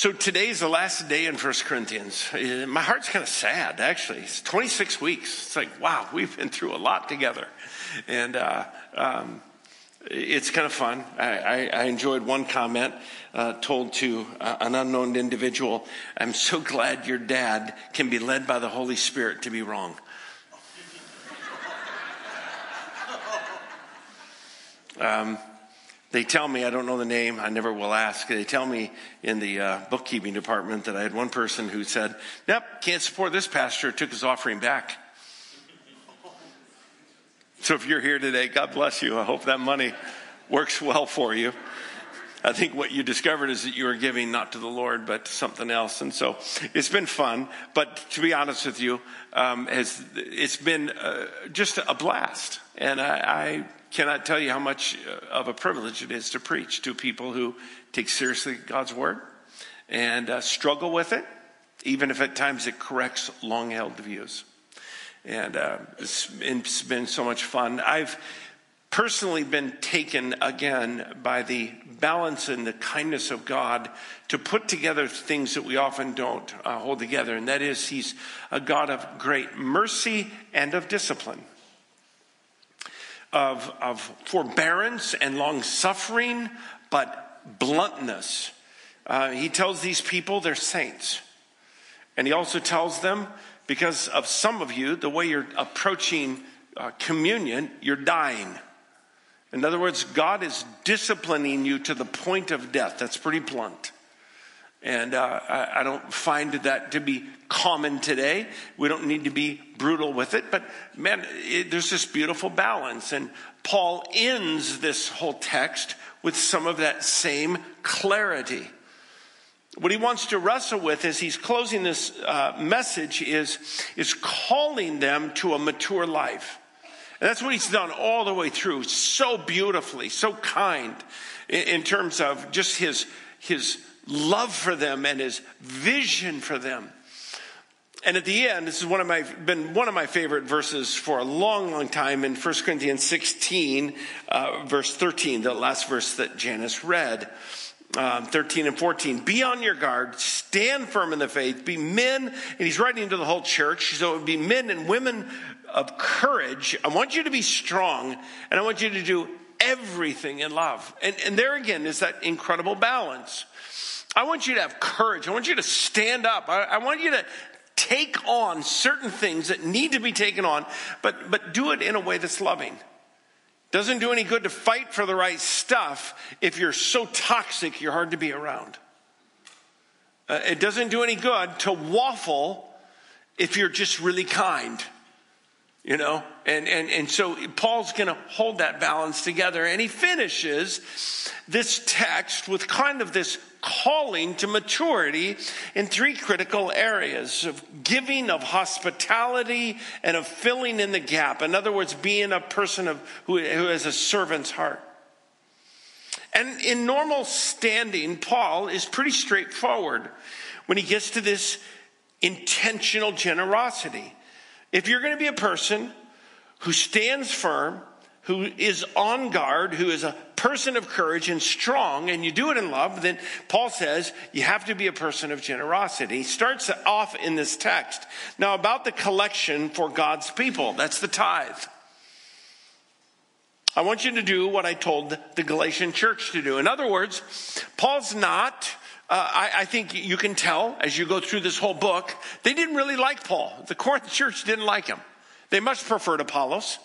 So today's the last day in First Corinthians. Uh, My heart's kind of sad, actually. It's 26 weeks. It's like, wow, we've been through a lot together. And uh, um, it's kind of fun. I, I, I enjoyed one comment uh, told to uh, an unknown individual I'm so glad your dad can be led by the Holy Spirit to be wrong. Um, they tell me, I don't know the name, I never will ask. They tell me in the uh, bookkeeping department that I had one person who said, Yep, can't support this pastor, took his offering back. So if you're here today, God bless you. I hope that money works well for you. I think what you discovered is that you were giving not to the Lord, but to something else. And so it's been fun. But to be honest with you, um, has, it's been uh, just a blast. And I, I cannot tell you how much uh, of a privilege it is to preach to people who take seriously God's word and uh, struggle with it, even if at times it corrects long held views. And uh, it's, it's been so much fun. I've personally been taken again by the balance and the kindness of God to put together things that we often don't uh, hold together. And that is, He's a God of great mercy and of discipline of, of forbearance and long suffering, but bluntness. Uh, he tells these people they're saints. And he also tells them, because of some of you, the way you're approaching uh, communion, you're dying. In other words, God is disciplining you to the point of death. That's pretty blunt. And uh, I, I, don't find that to be common today. We don't need to be brutal with it, but man, it, there's this beautiful balance. And Paul ends this whole text with some of that same clarity. What he wants to wrestle with as he's closing this uh, message is, is calling them to a mature life. And that's what he's done all the way through, so beautifully, so kind in, in terms of just his, his love for them and his vision for them. And at the end, this is one of my been one of my favorite verses for a long, long time in 1 Corinthians 16, uh, verse 13, the last verse that Janice read. Um, 13 and 14. Be on your guard, stand firm in the faith, be men, and he's writing to the whole church, so it would be men and women of courage. I want you to be strong, and I want you to do everything in love. And, and there again is that incredible balance. I want you to have courage. I want you to stand up. I, I want you to take on certain things that need to be taken on, but, but do it in a way that's loving. Doesn't do any good to fight for the right stuff if you're so toxic you're hard to be around. Uh, it doesn't do any good to waffle if you're just really kind. You know, and, and, and so Paul's going to hold that balance together. And he finishes this text with kind of this calling to maturity in three critical areas of giving, of hospitality, and of filling in the gap. In other words, being a person of, who, who has a servant's heart. And in normal standing, Paul is pretty straightforward when he gets to this intentional generosity. If you're going to be a person who stands firm, who is on guard, who is a person of courage and strong, and you do it in love, then Paul says you have to be a person of generosity. He starts off in this text. Now, about the collection for God's people, that's the tithe. I want you to do what I told the Galatian church to do. In other words, Paul's not uh, I, I, think you can tell as you go through this whole book, they didn't really like Paul. The Corinth church didn't like him. They much preferred Apollos.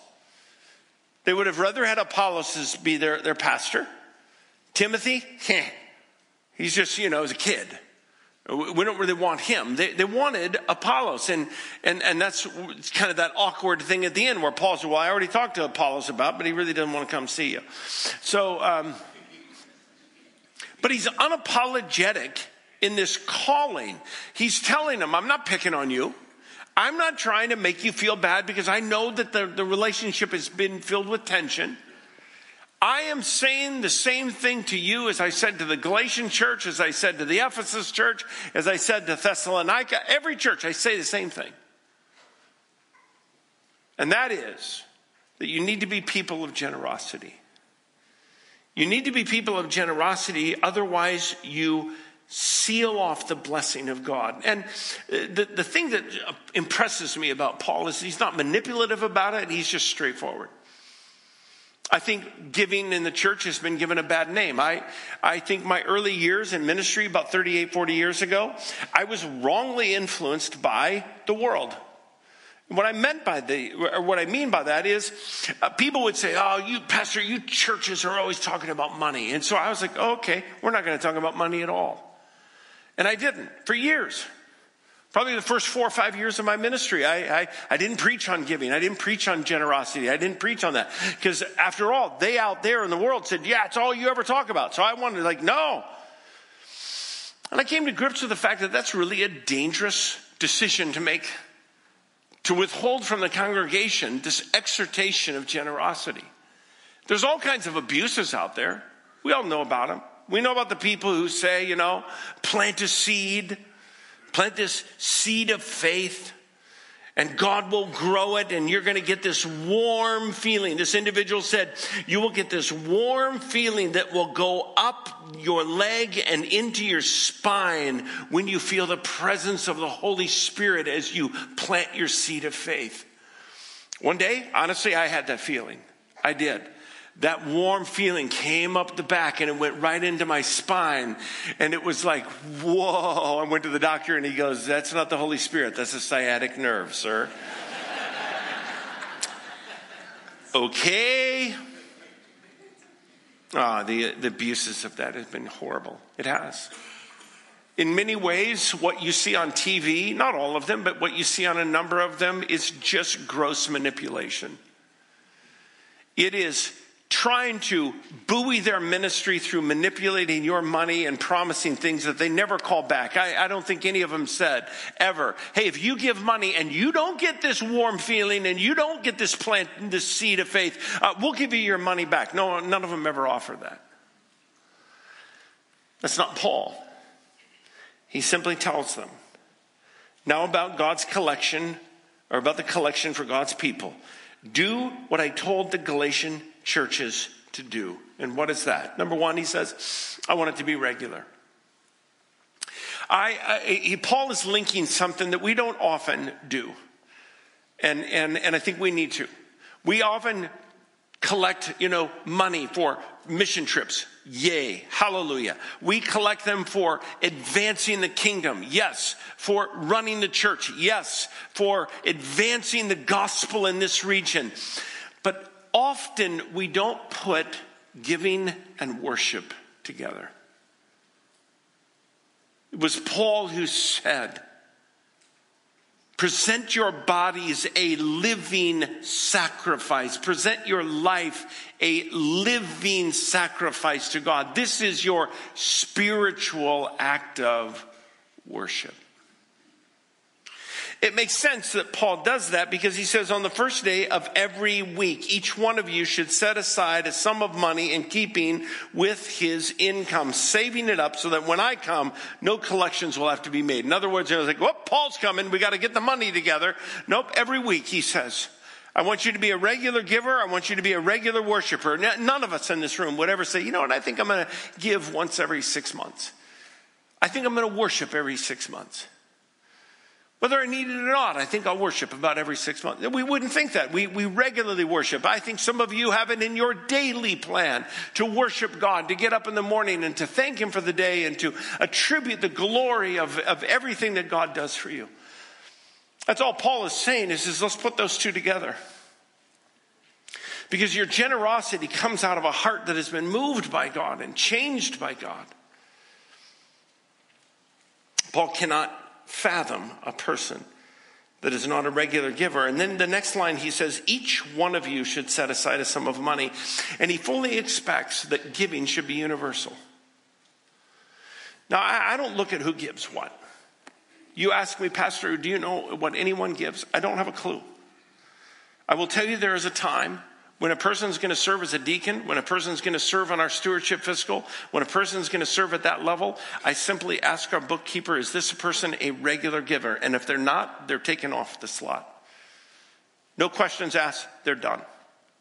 They would have rather had Apollos be their, their pastor. Timothy, he's just, you know, as a kid. We don't really want him. They, they wanted Apollos. And, and, and that's kind of that awkward thing at the end where Paul said, Well, I already talked to Apollos about, but he really doesn't want to come see you. So, um, but he's unapologetic in this calling. He's telling them, I'm not picking on you. I'm not trying to make you feel bad because I know that the, the relationship has been filled with tension. I am saying the same thing to you as I said to the Galatian church, as I said to the Ephesus church, as I said to Thessalonica. Every church, I say the same thing. And that is that you need to be people of generosity. You need to be people of generosity, otherwise, you seal off the blessing of God. And uh, the, the thing that uh, impresses me about Paul is he's not manipulative about it, he's just straightforward. I think giving in the church has been given a bad name. I, I think my early years in ministry, about 38, 40 years ago, I was wrongly influenced by the world. What I meant by the, or what I mean by that is, uh, people would say, "Oh, you pastor, you churches are always talking about money," and so I was like, oh, "Okay, we're not going to talk about money at all," and I didn't for years. Probably the first four or five years of my ministry, I, I, I didn't preach on giving. I didn't preach on generosity. I didn't preach on that. Because after all, they out there in the world said, yeah, it's all you ever talk about. So I wanted, like, no. And I came to grips with the fact that that's really a dangerous decision to make. To withhold from the congregation this exhortation of generosity. There's all kinds of abuses out there. We all know about them. We know about the people who say, you know, plant a seed Plant this seed of faith and God will grow it, and you're going to get this warm feeling. This individual said, You will get this warm feeling that will go up your leg and into your spine when you feel the presence of the Holy Spirit as you plant your seed of faith. One day, honestly, I had that feeling. I did that warm feeling came up the back and it went right into my spine. And it was like, whoa. I went to the doctor and he goes, That's not the Holy Spirit. That's a sciatic nerve, sir. okay. Ah, the, the abuses of that have been horrible. It has. In many ways, what you see on TV, not all of them, but what you see on a number of them is just gross manipulation. It is trying to buoy their ministry through manipulating your money and promising things that they never call back. I, I, don't think any of them said ever, hey, if you give money and you don't get this warm feeling and you don't get this plant, this seed of faith, uh, we'll give you your money back. No, none of them ever offered that. That's not Paul. He simply tells them now about God's collection or about the collection for God's people. Do what I told the Galatian churches to do. And what is that? Number one, he says, I want it to be regular. I, I he, Paul is linking something that we don't often do. And, and, and I think we need to. We often collect, you know, money for mission trips. Yay. Hallelujah. We collect them for advancing the kingdom. Yes. For running the church. Yes. For advancing the gospel in this region. Often we don't put giving and worship together. It was Paul who said, Present your bodies a living sacrifice. Present your life a living sacrifice to God. This is your spiritual act of worship. It makes sense that Paul does that because he says on the first day of every week, each one of you should set aside a sum of money in keeping with his income, saving it up so that when I come, no collections will have to be made. In other words, I was like, well, Paul's coming. We got to get the money together. Nope. Every week he says, I want you to be a regular giver. I want you to be a regular worshiper. None of us in this room would ever say, you know what? I think I'm going to give once every six months. I think I'm going to worship every six months. Whether I need it or not, I think I'll worship about every six months. We wouldn't think that. We, we regularly worship. I think some of you have it in your daily plan to worship God, to get up in the morning and to thank Him for the day and to attribute the glory of, of everything that God does for you. That's all Paul is saying is, is let's put those two together. Because your generosity comes out of a heart that has been moved by God and changed by God. Paul cannot fathom a person that is not a regular giver. And then the next line, he says, each one of you should set aside a sum of money. And he fully expects that giving should be universal. Now, I don't look at who gives what. You ask me, Pastor, do you know what anyone gives? I don't have a clue. I will tell you there is a time when a person is going to serve as a deacon, when a person is going to serve on our stewardship fiscal, when a person is going to serve at that level, I simply ask our bookkeeper, is this a person a regular giver? And if they're not, they're taken off the slot. No questions asked, they're done.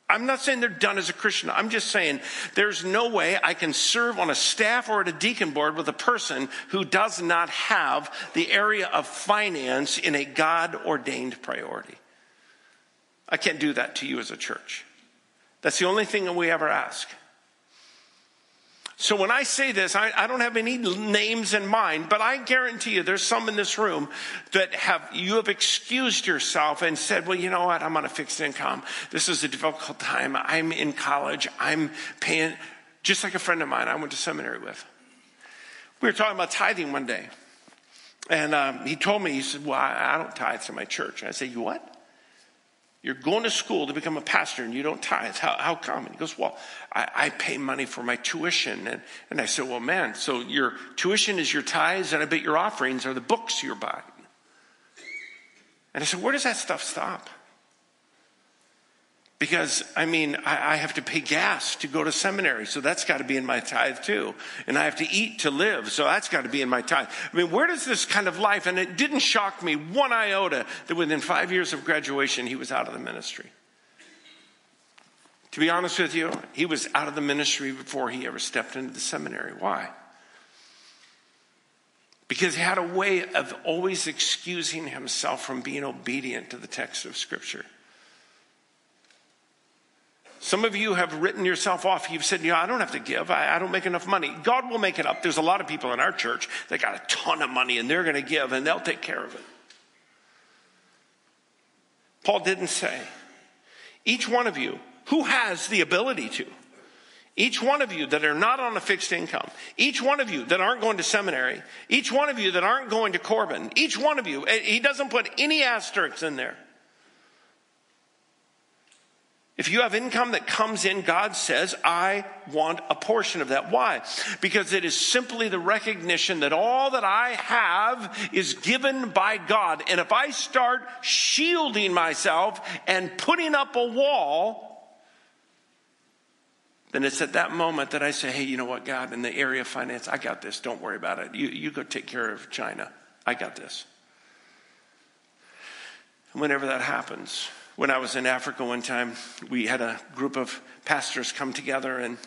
I'm not saying they're done as a Christian. I'm just saying there's no way I can serve on a staff or at a deacon board with a person who does not have the area of finance in a God ordained priority. I can't do that to you as a church. That's the only thing that we ever ask. So when I say this, I, I, don't have any names in mind, but I guarantee you there's some in this room that have, you have excused yourself and said, well, you know what? I'm on a fixed income. This is a difficult time. I'm in college. I'm paying, just like a friend of mine I went to seminary with. We were talking about tithing one day. And um, he told me, he said, well, I, I don't tithe to my church. And I said, you what? You're going to school to become a pastor and you don't tithe. How, how come? And he goes, Well, I, I pay money for my tuition. And, and I said, Well, man, so your tuition is your tithes, and I bet your offerings are the books you're buying. And I said, Where does that stuff stop? Because, I mean, I, I, have to pay gas to go to seminary, so that's got to be in my tithe too. And I have to eat to live, so that's got to be in my tithe. I mean, where does this kind of life, and it didn't shock me one iota that within five years of graduation, he was out of the ministry. To be honest with you, he was out of the ministry before he ever stepped into the seminary. Why? Because he had a way of always excusing himself from being obedient to the text of Scripture. Some of you have written yourself off. You've said, "Yeah, I don't have to give. I, I, don't make enough money. God will make it up. There's a lot of people in our church that got a ton of money and they're going to give and they'll take care of it. Paul didn't say, each one of you who has the ability to, each one of you that are not on a fixed income, each one of you that aren't going to seminary, each one of you that aren't going to Corban, each one of you, he doesn't put any asterisks in there. If you have income that comes in, God says, I want a portion of that. Why? Because it is simply the recognition that all that I have is given by God. And if I start shielding myself and putting up a wall, then it's at that moment that I say, hey, you know what, God, in the area of finance, I got this. Don't worry about it. You, you go take care of China. I got this. And whenever that happens, when I was in Africa one time, we had a group of pastors come together and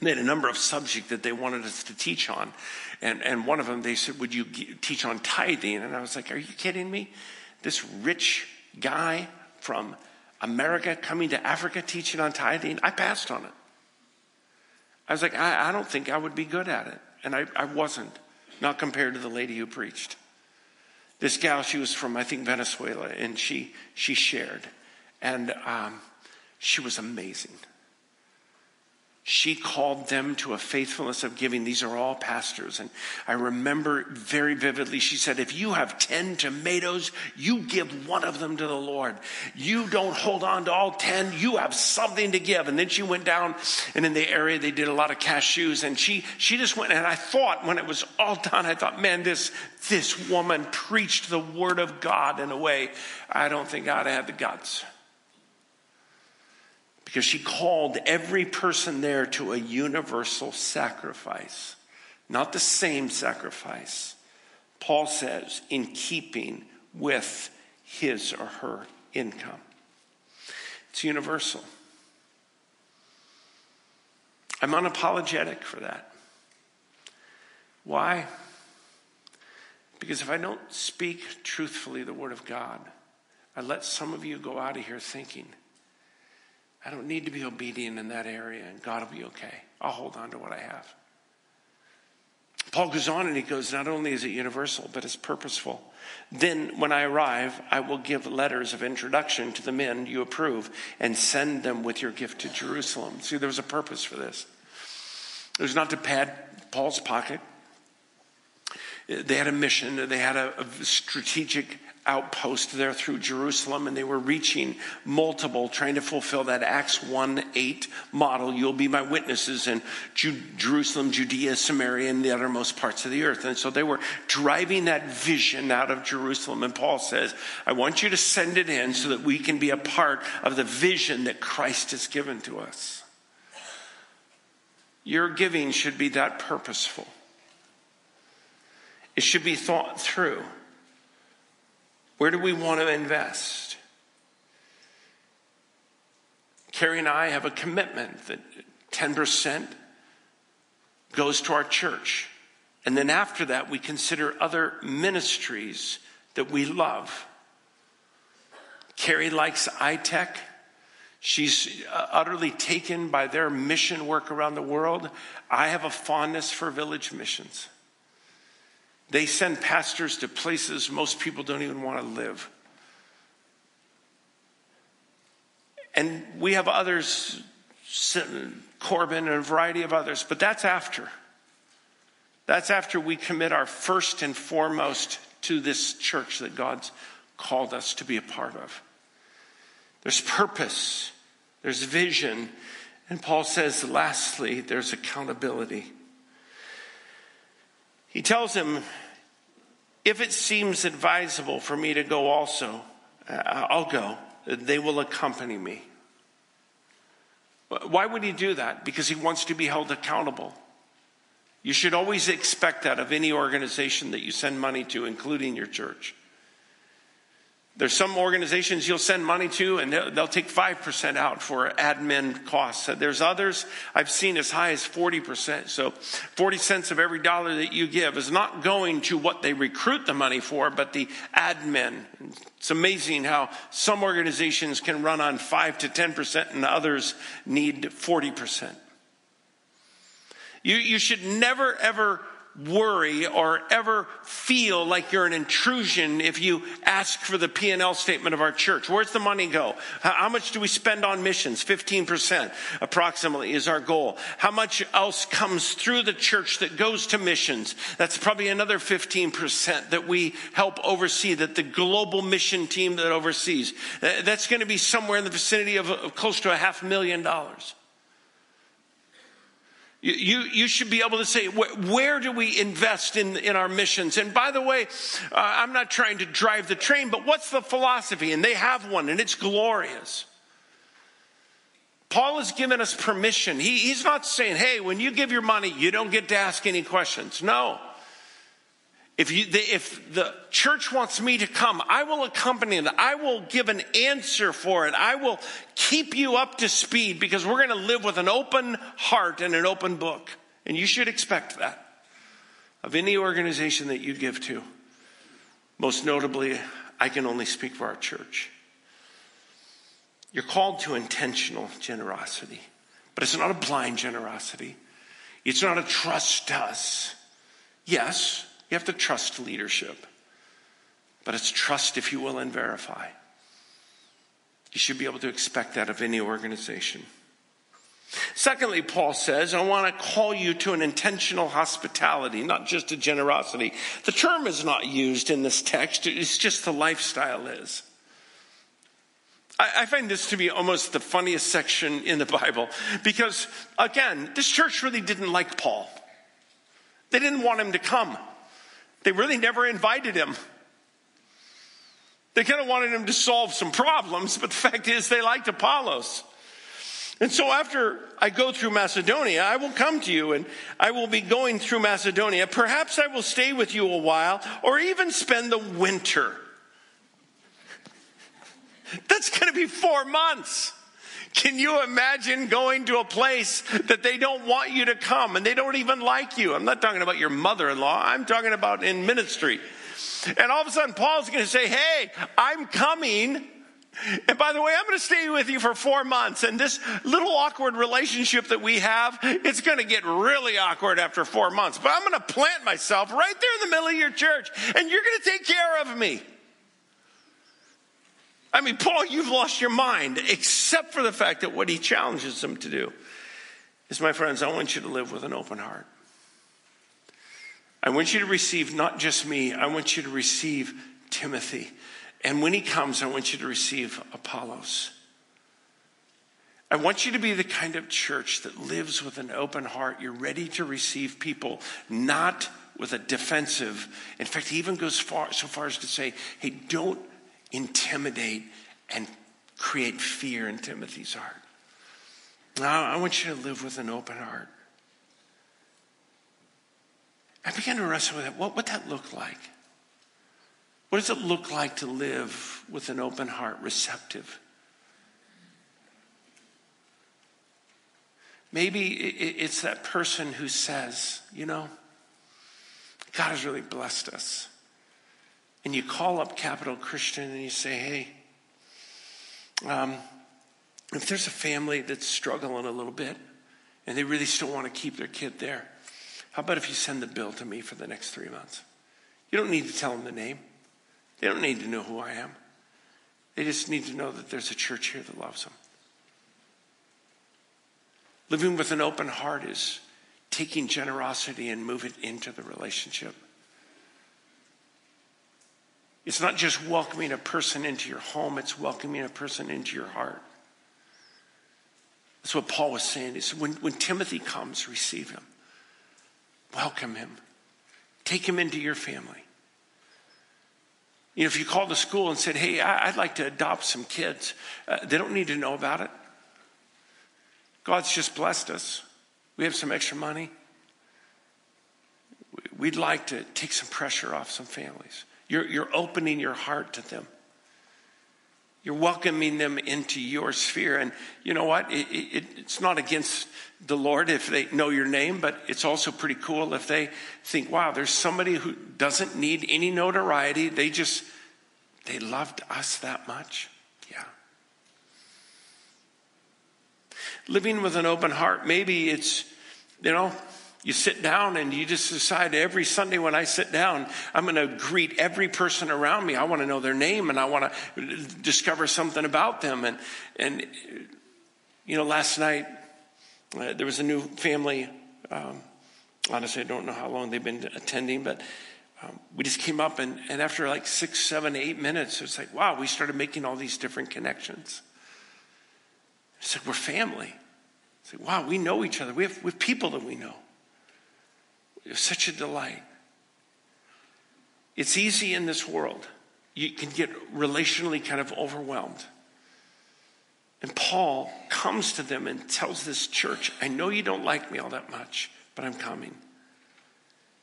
they had a number of subjects that they wanted us to teach on. And, and one of them, they said, Would you teach on tithing? And I was like, Are you kidding me? This rich guy from America coming to Africa teaching on tithing? I passed on it. I was like, I, I don't think I would be good at it. And I, I wasn't, not compared to the lady who preached. This gal, she was from, I think, Venezuela, and she, she shared. And um, she was amazing. She called them to a faithfulness of giving. These are all pastors. And I remember very vividly, she said, If you have 10 tomatoes, you give one of them to the Lord. You don't hold on to all 10, you have something to give. And then she went down, and in the area, they did a lot of cashews. And she, she just went, and I thought, when it was all done, I thought, man, this, this woman preached the word of God in a way I don't think God had the guts because she called every person there to a universal sacrifice, not the same sacrifice. Paul says, in keeping with his or her income. It's universal. I'm unapologetic for that. Why? Because if I don't speak truthfully the Word of God, I let some of you go out of here thinking, I don't need to be obedient in that area, and God will be okay. I'll hold on to what I have. Paul goes on and he goes, Not only is it universal, but it's purposeful. Then, when I arrive, I will give letters of introduction to the men you approve and send them with your gift to Jerusalem. See, there was a purpose for this. It was not to pad Paul's pocket. They had a mission, they had a, a strategic outpost there through Jerusalem, and they were reaching multiple, trying to fulfill that Acts 1 8 model. You'll be my witnesses in Jerusalem, Judea, Samaria, and the uttermost parts of the earth. And so they were driving that vision out of Jerusalem. And Paul says, I want you to send it in so that we can be a part of the vision that Christ has given to us. Your giving should be that purposeful. It should be thought through. Where do we want to invest? Carrie and I have a commitment that 10% goes to our church. And then after that, we consider other ministries that we love. Carrie likes I-TEC. She's uh, utterly taken by their mission work around the world. I have a fondness for village missions. They send pastors to places most people don't even want to live. And we have others, Corban and a variety of others, but that's after. That's after we commit our first and foremost to this church that God's called us to be a part of. There's purpose, there's vision, and Paul says, lastly, there's accountability. He tells him, If it seems advisable for me to go also, uh, I'll go. They will accompany me. Why would he do that? Because he wants to be held accountable. You should always expect that of any organization that you send money to, including your church. There's some organizations you'll send money to and they'll, they'll take 5% out for admin costs. There's others I've seen as high as 40%. So 40 cents of every dollar that you give is not going to what they recruit the money for, but the admin. It's amazing how some organizations can run on 5 to 10% and others need 40%. You, you should never ever worry or ever feel like you're an intrusion if you ask for the P&L statement of our church. Where's the money go? How much do we spend on missions? 15% approximately is our goal. How much else comes through the church that goes to missions? That's probably another 15% that we help oversee, that the global mission team that oversees. That's going to be somewhere in the vicinity of close to a half million dollars. You, you, should be able to say, where, where, do we invest in, in our missions? And by the way, uh, I'm not trying to drive the train, but what's the philosophy? And they have one, and it's glorious. Paul has given us permission. He, he's not saying, hey, when you give your money, you don't get to ask any questions. No. If, you, if the church wants me to come, I will accompany it. I will give an answer for it. I will keep you up to speed because we're going to live with an open heart and an open book. And you should expect that of any organization that you give to. Most notably, I can only speak for our church. You're called to intentional generosity, but it's not a blind generosity. It's not a trust us. Yes, you have to trust leadership, but it's trust, if you will, and verify. You should be able to expect that of any organization. Secondly, Paul says, I want to call you to an intentional hospitality, not just a generosity. The term is not used in this text, it's just the lifestyle is. I find this to be almost the funniest section in the Bible because, again, this church really didn't like Paul. They didn't want him to come. They really never invited him. They kind of wanted him to solve some problems, but the fact is, they liked Apollos. And so after I go through Macedonia, I will come to you and I will be going through Macedonia. Perhaps I will stay with you a while or even spend the winter. That's going to be four months. Can you imagine going to a place that they don't want you to come and they don't even like you? I'm not talking about your mother in law, I'm talking about in ministry. And all of a sudden, Paul's going to say, Hey, I'm coming. And by the way, I'm going to stay with you for four months. And this little awkward relationship that we have, it's going to get really awkward after four months. But I'm going to plant myself right there in the middle of your church, and you're going to take care of me. I mean, Paul, you've lost your mind, except for the fact that what he challenges them to do is, my friends, I want you to live with an open heart. I want you to receive not just me, I want you to receive Timothy. And when he comes, I want you to receive Apollos. I want you to be the kind of church that lives with an open heart. You're ready to receive people, not with a defensive. In fact, he even goes far, so far as to say, hey, don't intimidate and create fear in Timothy's heart. Now, I want you to live with an open heart. I began to wrestle with that. What would that look like? What does it look like to live with an open heart, receptive? Maybe it's that person who says, you know, God has really blessed us. And you call up Capital Christian and you say, hey, um, if there's a family that's struggling a little bit and they really still want to keep their kid there, how about if you send the bill to me for the next three months? You don't need to tell them the name. They don't need to know who I am. They just need to know that there's a church here that loves them. Living with an open heart is taking generosity and move it into the relationship. It's not just welcoming a person into your home, it's welcoming a person into your heart. That's what Paul was saying. Said, when, when Timothy comes, receive him, welcome him, take him into your family. You know, if you called the school and said, hey, I'd like to adopt some kids, uh, they don't need to know about it. God's just blessed us. We have some extra money. We'd like to take some pressure off some families. You're, you're opening your heart to them. You're welcoming them into your sphere. And you know what? It, it, it's not against the Lord if they know your name, but it's also pretty cool if they think, wow, there's somebody who doesn't need any notoriety. They just, they loved us that much. Yeah. Living with an open heart, maybe it's, you know, you sit down and you just decide every Sunday when I sit down, I'm going to greet every person around me. I want to know their name and I want to discover something about them. And, and you know, last night uh, there was a new family. Um, honestly, I don't know how long they've been attending, but um, we just came up and, and after like six, seven, eight minutes, it's like, wow, we started making all these different connections. It's like, we're family. It's like, wow, we know each other. We have, we have people that we know. It was such a delight. It's easy in this world. You can get relationally kind of overwhelmed. And Paul comes to them and tells this church, I know you don't like me all that much, but I'm coming.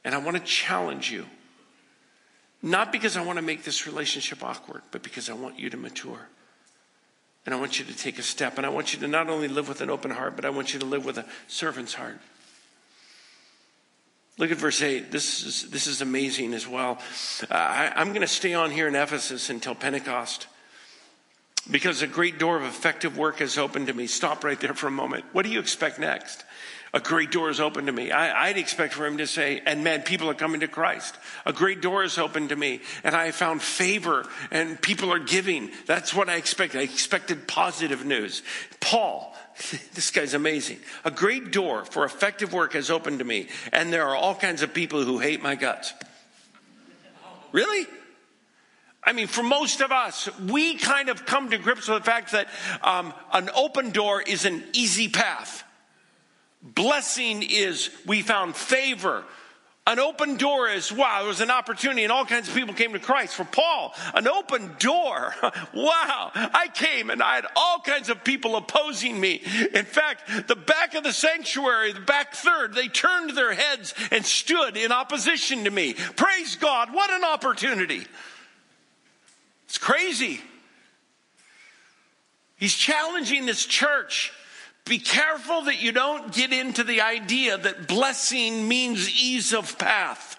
And I want to challenge you. Not because I want to make this relationship awkward, but because I want you to mature. And I want you to take a step. And I want you to not only live with an open heart, but I want you to live with a servant's heart. Look at verse 8. This is, this is amazing as well. Uh, I, I'm going to stay on here in Ephesus until Pentecost because a great door of effective work has opened to me. Stop right there for a moment. What do you expect next? A great door is open to me. I, would expect for him to say, and man, people are coming to Christ. A great door is open to me, and I found favor, and people are giving. That's what I expected. I expected positive news. Paul, this guy's amazing. A great door for effective work has opened to me, and there are all kinds of people who hate my guts. Really? I mean, for most of us, we kind of come to grips with the fact that um, an open door is an easy path. Blessing is we found favor, an open door is, wow, there was an opportunity and all kinds of people came to Christ. For Paul, an open door, wow, I came and I had all kinds of people opposing me. In fact, the back of the sanctuary, the back third, they turned their heads and stood in opposition to me. Praise God, what an opportunity. It's crazy. He's challenging this church be careful that you don't get into the idea that blessing means ease of path.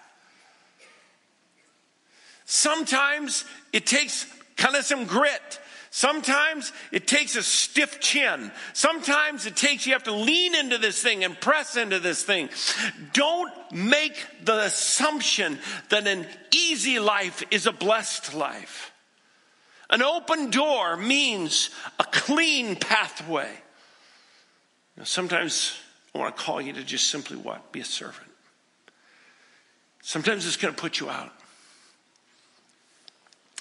Sometimes it takes kind of some grit. Sometimes it takes a stiff chin. Sometimes it takes, you have to lean into this thing and press into this thing. Don't make the assumption that an easy life is a blessed life. An open door means a clean pathway. Sometimes I want to call you to just simply what? Be a servant. Sometimes it's going to put you out.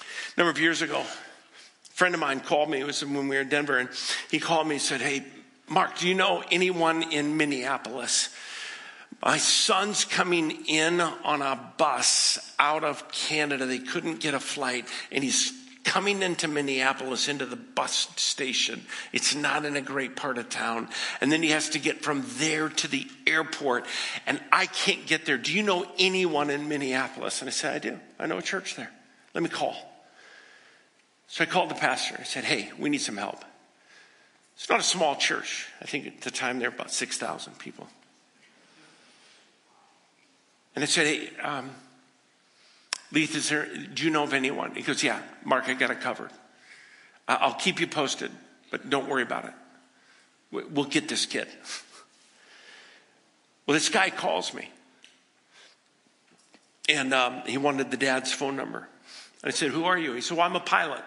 A number of years ago, a friend of mine called me. It was when we were in Denver, and he called me and said, Hey, Mark, do you know anyone in Minneapolis? My son's coming in on a bus out of Canada. They couldn't get a flight, and he's coming into Minneapolis into the bus station. It's not in a great part of town. And then he has to get from there to the airport. And I can't get there. Do you know anyone in Minneapolis? And I said, I do. I know a church there. Let me call. So I called the pastor. I said, Hey, we need some help. It's not a small church. I think at the time there were about 6,000 people. And I said, Hey, um, Leith, is there, do you know of anyone? He goes, Yeah, Mark, I got it covered. I'll keep you posted, but don't worry about it. We'll get this kid. Well, this guy calls me. And um, he wanted the dad's phone number. I said, Who are you? He said, Well, I'm a pilot.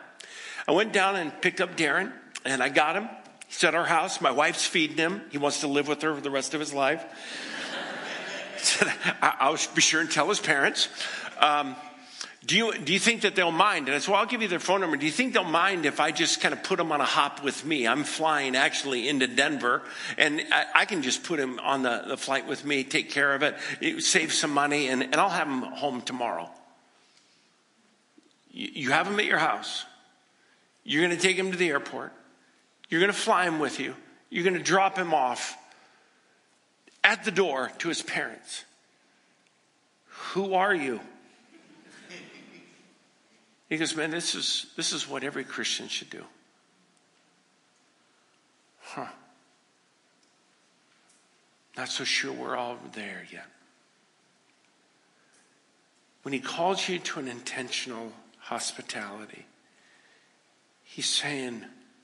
I went down and picked up Darren, and I got him. He's at our house. My wife's feeding him. He wants to live with her for the rest of his life. said, I'll be sure and tell his parents. Um, do you, do you think that they'll mind? And I said, well, I'll give you their phone number. Do you think they'll mind if I just kind of put them on a hop with me? I'm flying actually into Denver and I, I can just put him on the, the, flight with me, take care of it, it save some money, and, and I'll have him home tomorrow. You, you have him at your house. You're going to take him to the airport. You're going to fly him with you. You're going to drop him off at the door to his parents. Who are you? He goes, Man, this is, this is what every Christian should do. Huh. Not so sure we're all there yet. When he calls you to an intentional hospitality, he's saying,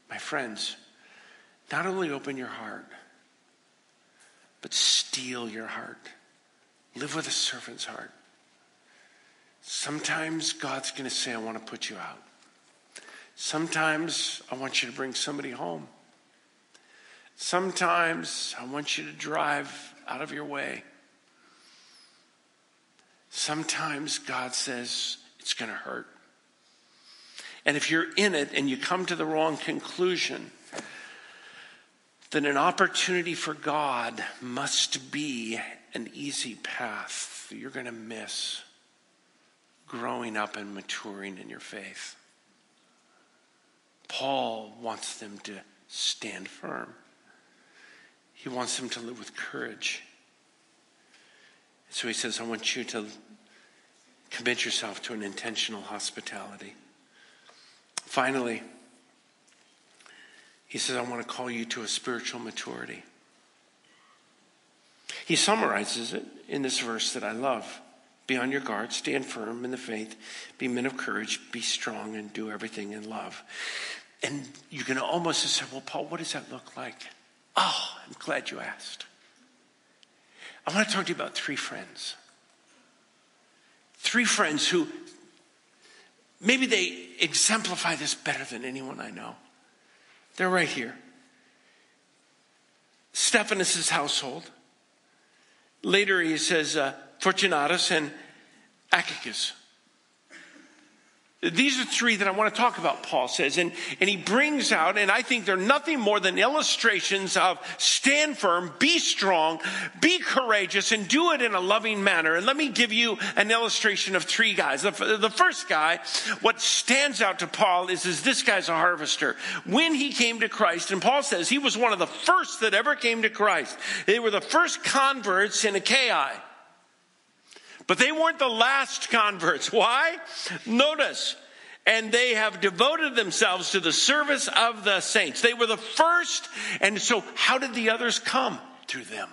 My friends, not only open your heart, but steal your heart. Live with a servant's heart. Sometimes God's going to say, I want to put you out. Sometimes I want you to bring somebody home. Sometimes I want you to drive out of your way. Sometimes God says it's going to hurt. And if you're in it and you come to the wrong conclusion, then an opportunity for God must be an easy path you're going to miss growing up and maturing in your faith. Paul wants them to stand firm. He wants them to live with courage. So he says, I want you to commit yourself to an intentional hospitality. Finally, he says, I want to call you to a spiritual maturity. He summarizes it in this verse that I love. Be on your guard, stand firm in the faith, be men of courage, be strong, and do everything in love. And you can almost say, Well, Paul, what does that look like? Oh, I'm glad you asked. I want to talk to you about three friends. Three friends who maybe they exemplify this better than anyone I know. They're right here. Stephanas' household. Later he says, uh, Fortunatus, and Achaicus. These are three that I want to talk about, Paul says. And, and he brings out, and I think they're nothing more than illustrations of stand firm, be strong, be courageous, and do it in a loving manner. And let me give you an illustration of three guys. The, the first guy, what stands out to Paul is, is this guy's a harvester. When he came to Christ, and Paul says he was one of the first that ever came to Christ. They were the first converts in Achaia. But they weren't the last converts. Why? Notice, and they have devoted themselves to the service of the saints. They were the first, and so how did the others come? Through them.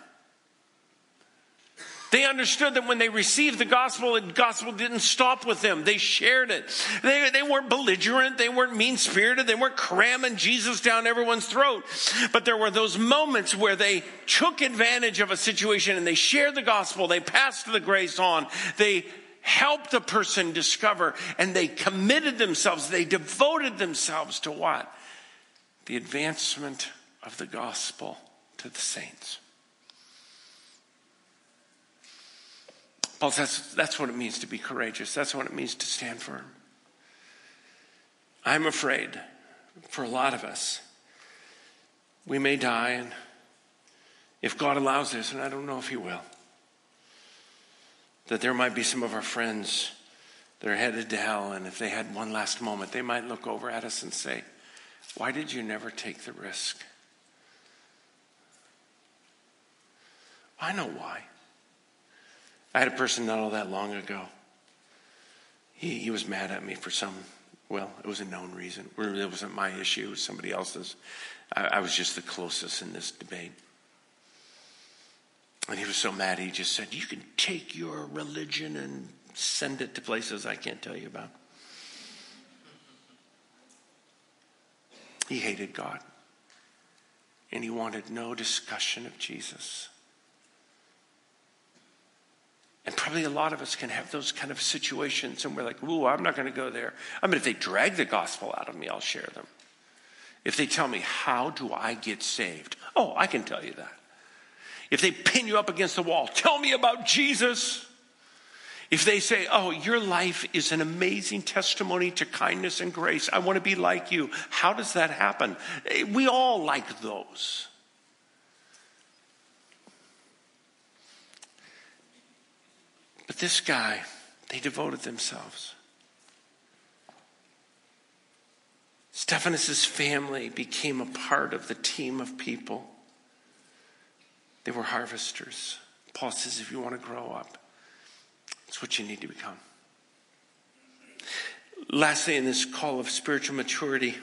They understood that when they received the gospel, the gospel didn't stop with them. They shared it. They, they weren't belligerent. They weren't mean spirited. They weren't cramming Jesus down everyone's throat. But there were those moments where they took advantage of a situation and they shared the gospel. They passed the grace on. They helped the person discover and they committed themselves. They devoted themselves to what? The advancement of the gospel to the saints. Paul says that's what it means to be courageous. That's what it means to stand firm. I'm afraid for a lot of us, we may die, and if God allows this, and I don't know if He will, that there might be some of our friends that are headed to hell, and if they had one last moment, they might look over at us and say, Why did you never take the risk? I know why. I had a person not all that long ago. He, he was mad at me for some Well, it was a known reason. It wasn't my issue, it was somebody else's. I, I was just the closest in this debate. And he was so mad, he just said, You can take your religion and send it to places I can't tell you about. He hated God. And he wanted no discussion of Jesus. And probably a lot of us can have those kind of situations, and we're like, ooh, I'm not going to go there. I mean, if they drag the gospel out of me, I'll share them. If they tell me, how do I get saved? Oh, I can tell you that. If they pin you up against the wall, tell me about Jesus. If they say, Oh, your life is an amazing testimony to kindness and grace, I want to be like you, how does that happen? Eh, we all like those. But this guy, they devoted themselves. Stephanas' family became a part of the team of people. They were harvesters. Paul says, if you want to grow up, it's what you need to become. Lastly, in this call of spiritual maturity,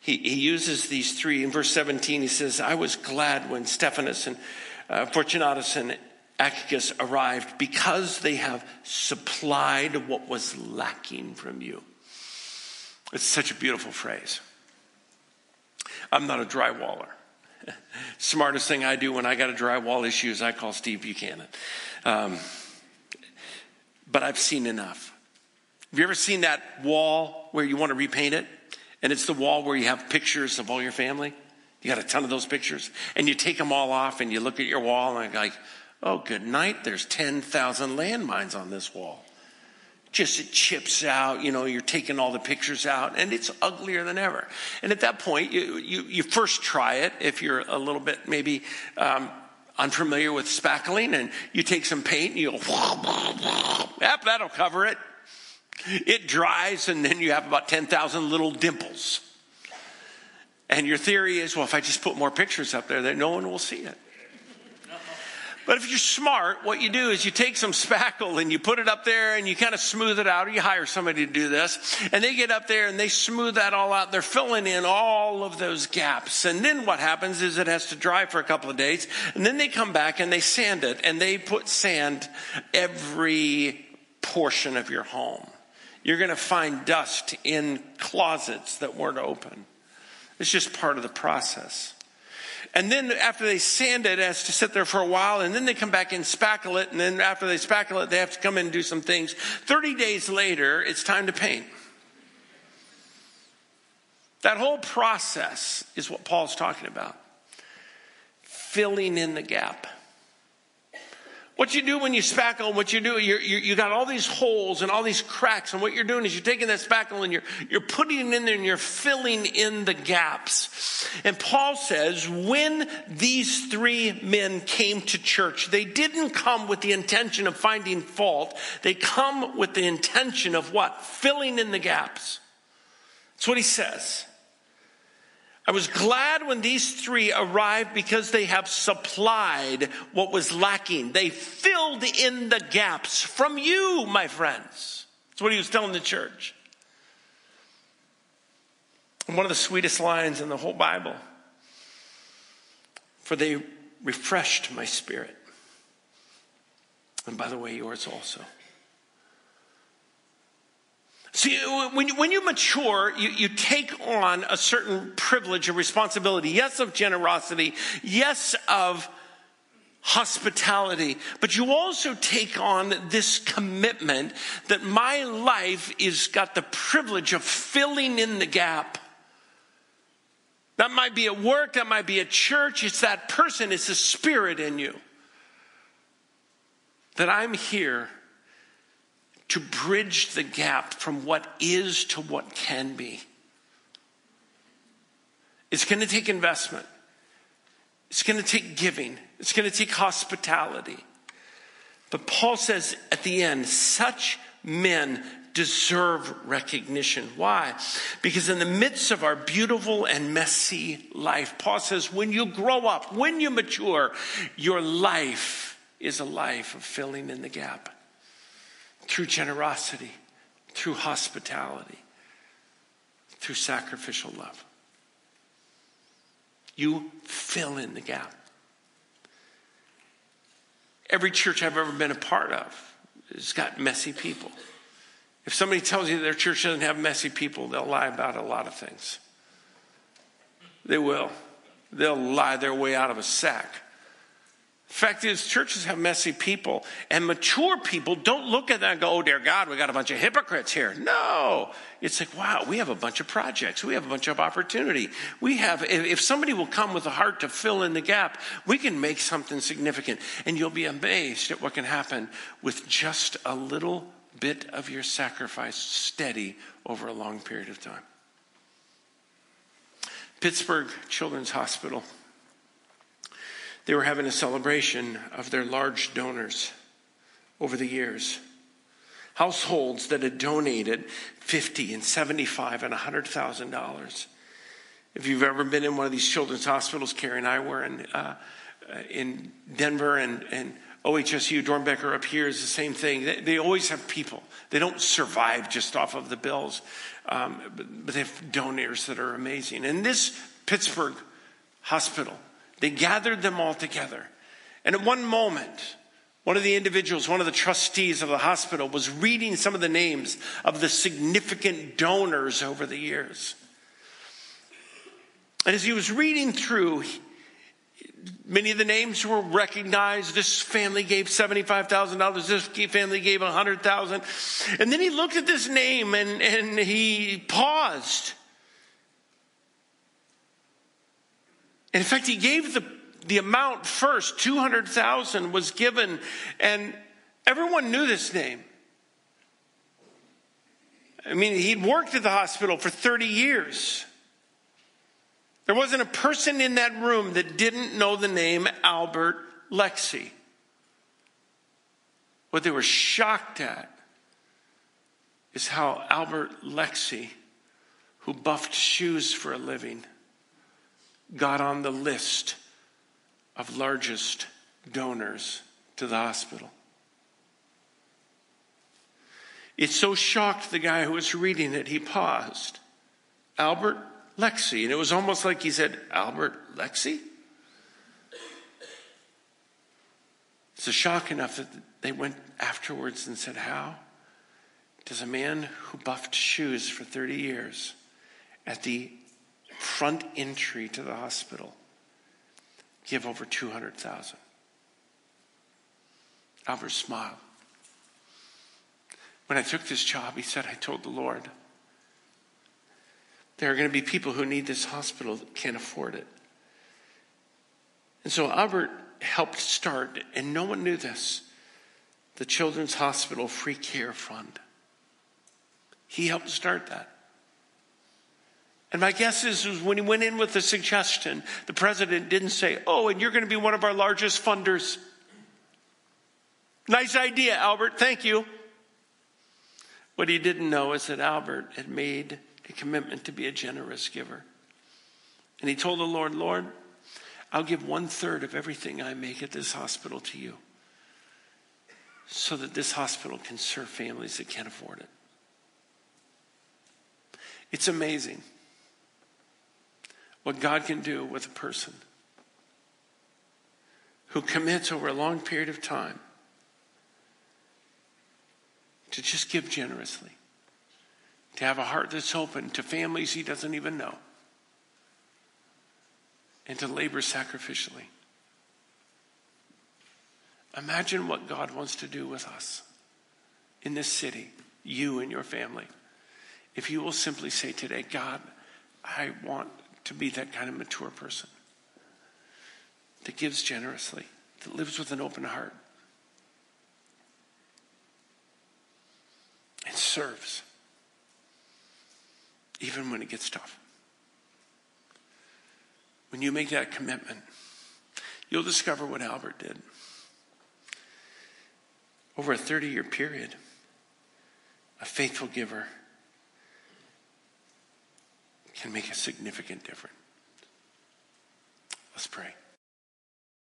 he, he uses these three. In verse 17, he says, I was glad when Stephanas and uh, Fortunatus and Achaicus arrived because they have supplied what was lacking from you. It's such a beautiful phrase. I'm not a drywaller. Smartest thing I do when I got a drywall issue is I call Steve Buchanan. Um, but I've seen enough. Have you ever seen that wall where you want to repaint it? And it's the wall where you have pictures of all your family? You got a ton of those pictures. And you take them all off and you look at your wall and you're like, oh, good night. There's 10,000 landmines on this wall. Just it chips out you know you're taking all the pictures out and it's uglier than ever. And at that point you, you, you first try it if you're a little bit maybe um, unfamiliar with spackling and you take some paint and you go yep that'll cover it. It dries and then you have about 10,000 little dimples. And your theory is well if i just put more pictures up there then no one will see it but if you're smart, what you do is you take some spackle and you put it up there and you kind of smooth it out, or you hire somebody to do this, and they get up there and they smooth that all out. They're filling in all of those gaps. And then what happens is it has to dry for a couple of days, and then they come back and they sand it, and they put sand every portion of your home. You're going to find dust in closets that weren't open. It's just part of the process. And then after they sand it, it has to sit there for a while, and then they come back and spackle it, and then after they spackle it, they have to come in and do some things. 30 days later, it's time to paint. That whole process is what Paul's talking about filling in the gap. What you do when you spackle, what you do, you're, you got all these holes and all these cracks, and what you're doing is you're taking that spackle and you're, you're putting it in there and you're filling in the gaps. And Paul says, when these three men came to church, they didn't come with the intention of finding fault. They come with the intention of what? Filling in the gaps. That's what he says. I was glad when these three arrived because they have supplied what was lacking. They filled in the gaps from you, my friends. That's what he was telling the church. One of the sweetest lines in the whole Bible for they refreshed my spirit. And by the way, yours also. See, when you, when you mature, you, you take on a certain privilege and responsibility. Yes, of generosity. Yes, of hospitality. But you also take on this commitment that my life is got the privilege of filling in the gap. That might be at work, that might be at church. It's that person, it's the spirit in you. That I'm here to bridge the gap from what is to what can be. It's going to take investment. It's going to take giving. It's going to take hospitality. But Paul says at the end, such men deserve recognition. Why? Because in the midst of our beautiful and messy life, Paul says, when you grow up, when you mature, your life is a life of filling in the gap through generosity, through hospitality. through sacrificial love. You fill in the gap. Every church I've ever been a part of has got messy people. If somebody tells you their church doesn't have messy people, they'll lie about a lot of things. They will. They'll lie their way out of a sack. Fact is, churches have messy people, and mature people don't look at that and go, oh, dear God, we got a bunch of hypocrites here. No. It's like, wow, we have a bunch of projects. We have a bunch of opportunity. We have, if somebody will come with a heart to fill in the gap, we can make something significant. And you'll be amazed at what can happen with just a little bit of your sacrifice steady over a long period of time. Pittsburgh Children's Hospital they were having a celebration of their large donors over the years. Households that had donated 50 and 75 and $100,000. If you've ever been in one of these children's hospitals, Carrie and I were in, uh, in Denver and, and OHSU, Doernbecher up here is the same thing. They, they, always have people. They don't survive just off of the bills, um, but, but they have donors that are amazing. And this Pittsburgh hospital they gathered them all together. And at one moment, one of the individuals, one of the trustees of the hospital, was reading some of the names of the significant donors over the years. And as he was reading through, many of the names were recognized. This family gave $75,000. This family gave 100,000. And then he looked at this name and, and he paused. In fact, he gave the, the amount first, 200,000 was given, and everyone knew this name. I mean, he'd worked at the hospital for 30 years. There wasn't a person in that room that didn't know the name Albert Lexie. What they were shocked at is how Albert Lexie, who buffed shoes for a living, got on the list of largest donors to the hospital. It so shocked the guy who was reading it, he paused. Albert Lexie. And it was almost like he said, Albert Lexie? It's a shock enough that they went afterwards and said, How does a man who buffed shoes for 30 years at the front entry to the hospital, give over 200,000. Albert smiled. When I took this job, he said, I told the Lord, there are going to be people who need this hospital that can't afford it. And so Albert helped start, and no one knew this, the Children's Hospital Free Care Fund. He helped start that. And my guess is, is when he went in with the suggestion, the president didn't say, Oh, and you're going to be one of our largest funders. Nice idea, Albert. Thank you. What he didn't know is that Albert had made a commitment to be a generous giver. And he told the Lord, Lord, I'll give one third of everything I make at this hospital to you so that this hospital can serve families that can't afford it. It's amazing what God can do with a person who commits over a long period of time to just give generously, to have a heart that's open to families he doesn't even know, and to labor sacrificially. Imagine what God wants to do with us in this city, you and your family. If you will simply say today, God, I want to be that kind of mature person that gives generously, that lives with an open heart, and serves, even when it gets tough. When you make that commitment, you'll discover what Albert did. Over a 30 year period, a faithful giver can make a significant difference. Let's pray.